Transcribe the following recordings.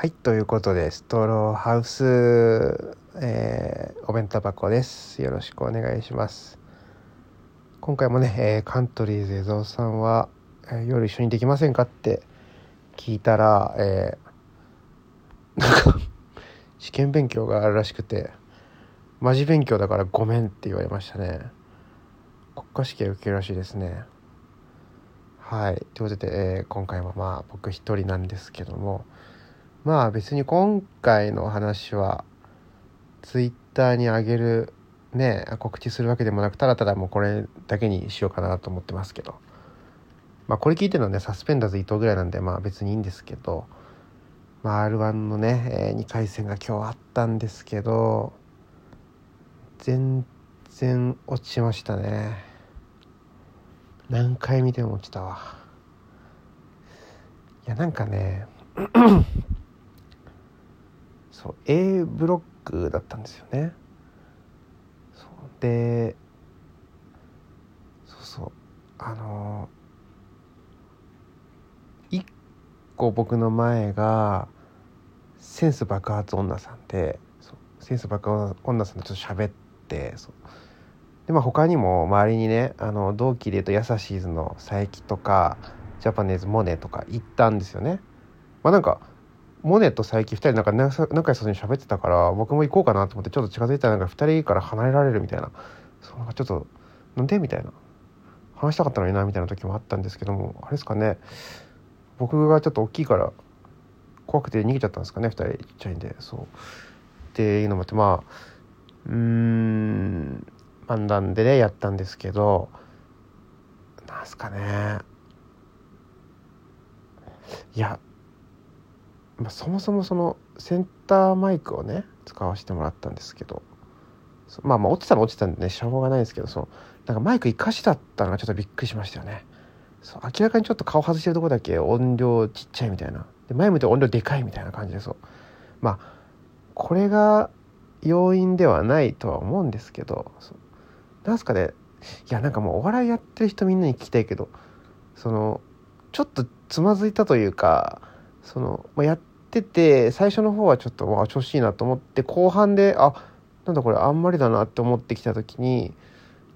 はい、ということで、ストローハウス、えーお弁当箱です。よろしくお願いします。今回もね、えーカントリーズ江蔵さんは、えー夜一緒にできませんかって聞いたら、えーなんか、試験勉強があるらしくて、マジ勉強だからごめんって言われましたね。国家試験受けるらしいですね。はい。ということで、えー今回もまあ僕一人なんですけども、まあ別に今回の話は、ツイッターに上げる、ね、告知するわけでもなく、ただただもうこれだけにしようかなと思ってますけど。まあこれ聞いてるのはね、サスペンダーズ伊藤ぐらいなんで、まあ別にいいんですけど、まあ R1 のね、え2回戦が今日あったんですけど、全然落ちましたね。何回見ても落ちたわ。いや、なんかね、そう A ブロックだったんですよね。そうでそうそうあの一個僕の前がセンス爆発女さんでセンス爆発女さんとちょっと喋ってそう。でまあ他にも周りにねあの同期で言うとヤサシーズの佐伯とかジャパネーズモネとか行ったんですよね。まあなんかモネと佐伯2人なんか仲良さそうに喋ってたから僕も行こうかなと思ってちょっと近づいたらなんか2人から離れられるみたいな。そうなんかちょっとなんでみたいな。話したかったのになみたいな時もあったんですけどもあれですかね。僕がちょっと大きいから怖くて逃げちゃったんですかね2人ちっちゃいんで。そう。っていうのもあってまあうーん漫談でねやったんですけどなんすかね。いやまあ、そもそもそのセンターマイクをね使わせてもらったんですけどまあまあ落ちたら落ちたんでねしょうがないですけどそのなんかマイク生かしだったのがちょっとびっくりしましたよね。そう明らかにちょっと顔外してるとこだけ音量ちっちゃいみたいな。で前向いて音量でかいみたいな感じでそう。まあこれが要因ではないとは思うんですけどそう。なんすかね。いやなんかもうお笑いやってる人みんなに聞きたいけどそのちょっとつまずいたというかその、まあ、やってて最初の方はちょっとわあ調子いいなと思って後半であなんだこれあんまりだなって思ってきた時に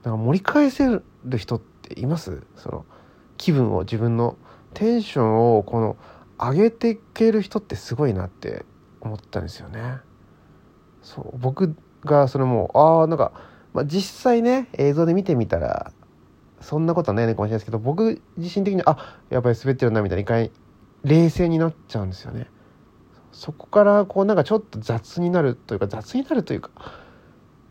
なんか盛り返せる人っています？その気分を自分のテンションをこの上げていける人ってすごいなって思ったんですよね。そう僕がそれもああなんか、まあ、実際ね映像で見てみたらそんなことはないのかもしれないですけど僕自身的にあやっぱり滑ってるなみたいな一回冷静になっちゃうんですよね。そこからこうなんかちょっと雑になるというか雑になるというか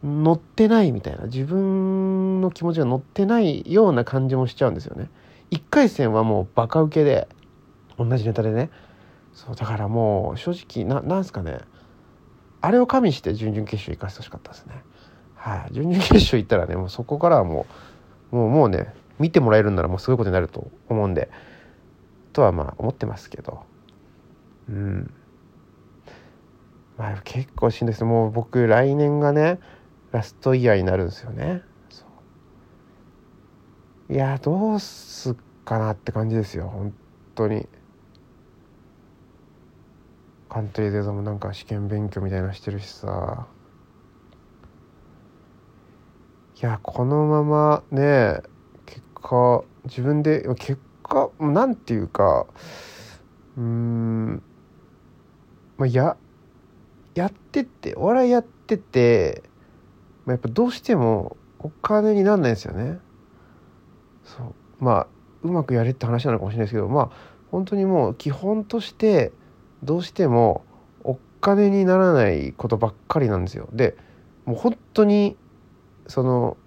乗ってないみたいな自分の気持ちが乗ってないような感じもしちゃうんですよね。1回戦はもうバカ受けで同じネタでね。そうだからもう正直ななんすかね。あれを加味して準々決勝行かせてほしかったですね。はい、準々決勝行ったらねもうそこからはもうもうもうね見てもらえるんならもうすごいことになると思うんでとはまあ思ってますけど。うん。まあ結構しんどいですもう僕来年がねラストイヤーになるんですよね。いやどうすっかなって感じですよ。本当に。鑑定デーザもなんか試験勉強みたいなしてるしさ。いやこのままね結果自分で結果なんていうかうんまあいややってってお笑いやってて、まあ、やっぱどうしてもお金になんないですよね。そう。まあうまくやれって話なのかもしれないですけどまあ本当にもう基本としてどうしてもお金にならないことばっかりなんですよ。でもう本当にその、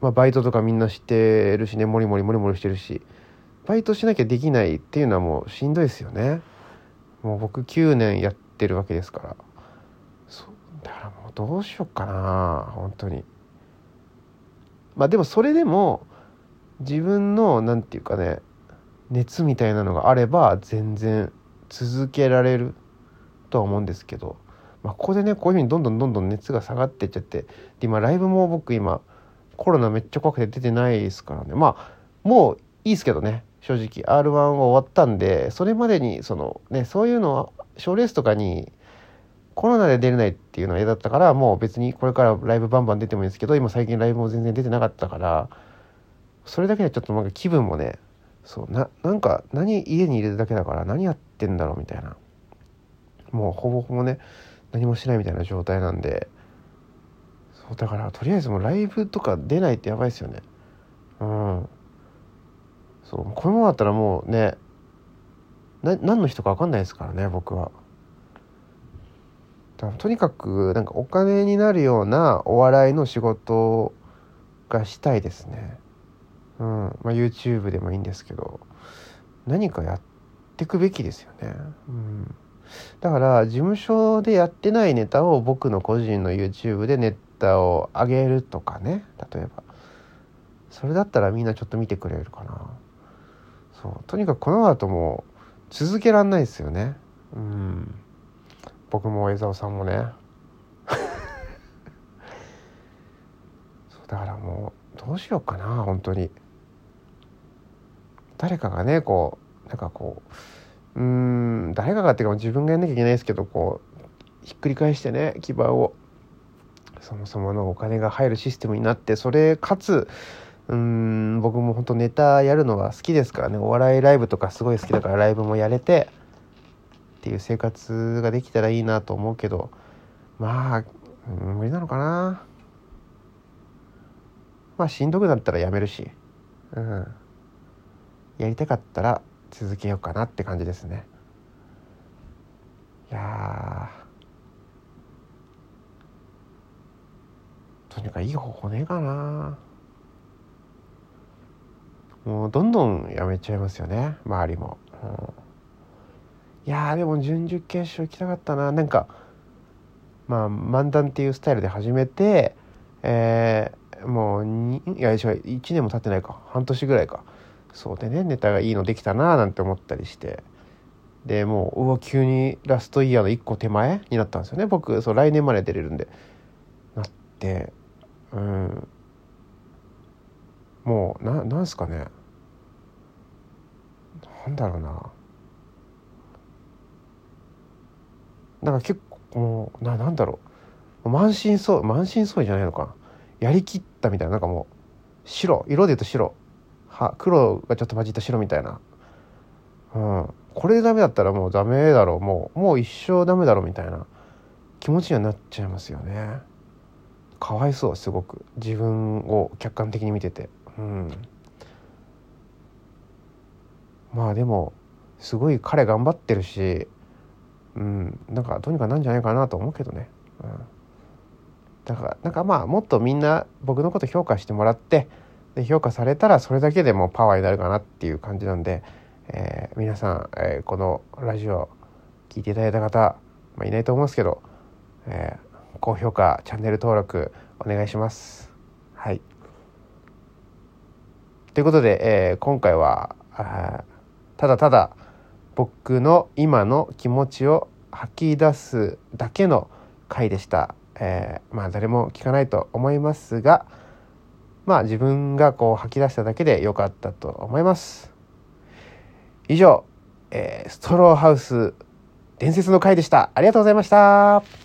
まあ、バイトとかみんなしてるしねモリモリモリモリしてるしバイトしなきゃできないっていうのはもうしんどいですよね。もう僕9年やってるわけですから。だからもうどうしようかな本当に。まあでもそれでも自分のなんていうかね熱みたいなのがあれば全然続けられるとは思うんですけど、まあ、ここでねこういうふうにどんどんどんどん熱が下がってっちゃってで今ライブも僕今コロナめっちゃ怖くて出てないですからね。まあもういいですけどね正直。r 1は終わったんでそれまでにそのねそういうのは賞レースとかにコロナで出れないっていうのは嫌だったからもう別にこれからライブバンバン出てもいいんですけど今最近ライブも全然出てなかったからそれだけでちょっとなんか気分もねそうななんか何家にいるだけだから何やってんだろうみたいな。もうほぼほぼね何もしないみたいな状態なんで。そうだからとりあえずもうライブとか出ないってやばいですよね。うん。そうこのままだったらもうねな何の人か分かんないですからね僕は。とにかくなんかお金になるようなお笑いの仕事がしたいですね。うん。まあ YouTube でもいいんですけど何かやってくべきですよね。うん。だから事務所でやってないネタを僕の個人の YouTube でネタを上げるとかね。例えば。それだったらみんなちょっと見てくれるかな。そう。とにかくこの後も続けらんないですよね。うん。僕も江澤さんもね。そうだからもうどうしようかな本当に。誰かがねこうなんかこううん誰かがっていうか自分がやんなきゃいけないですけどこうひっくり返してね基盤をそもそものお金が入るシステムになってそれかつうん僕も本当ネタやるのは好きですからね。お笑いライブとかすごい好きだからライブもやれてっていう生活ができたらいいなと思うけどまあ、うん、無理なのかな。まあしんどくなったらやめるしうん。やりたかったら続けようかなって感じですね。いやとにかくいい方法ねえかな。もうどんどんやめちゃいますよね周りも、うん、いやでも準々決勝行きたかったな。なんかまあ漫談っていうスタイルで始めてえー、もうにいや違う1年も経ってないか。半年ぐらいか。そうでねネタがいいのできたななんて思ったりして。でもううわ急にラストイヤーの1個手前になったんですよね。僕そう来年まで出れるんで。なってうん。もうななんすかね。なんだろうな。なんか結構もうななんだろう。満身創痍満身創痍じゃないのか。やりきったみたいななんかもう白。色で言うと白。は黒がちょっと混じった白みたいな。うん。これでダメだったらもうダメだろう。もうもう一生ダメだろうみたいな。気持ちにはなっちゃいますよね。かわいそうすごく。自分を客観的に見てて。うん。まあでもすごい彼頑張ってるしうん。なんかどうにかなんじゃないかなと思うけどね、うん、だからなんかまあもっとみんな僕のこと評価してもらってで評価されたらそれだけでもパワーになるかなっていう感じなんで、えー、皆さん、えー、このラジオ聞いていただいた方、まあ、いないと思うんですけど、えー、高評価チャンネル登録お願いします。はい。ということで、えー、今回はただただ僕の今の気持ちを吐き出すだけの回でした。えー、まあ誰も聞かないと思いますが、まあ自分がこう吐き出しただけで良かったと思います。以上、えー、ストローハウス伝説の回でした。ありがとうございました。